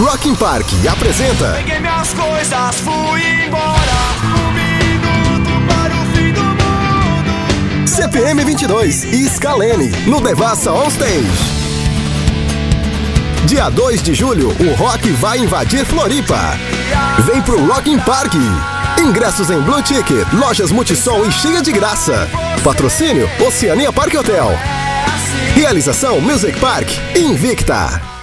Rocking Park apresenta. Peguei minhas coisas, fui embora. Um minuto para o fim do mundo. CPM 22 e Scalene no Devassa On Stage. Dia 2 de julho, o rock vai invadir Floripa. Vem pro Rocking Park. Ingressos em Blue Ticket, lojas Multissom e cheia de graça. Patrocínio Oceania Park Hotel. Realização Music Park Invicta.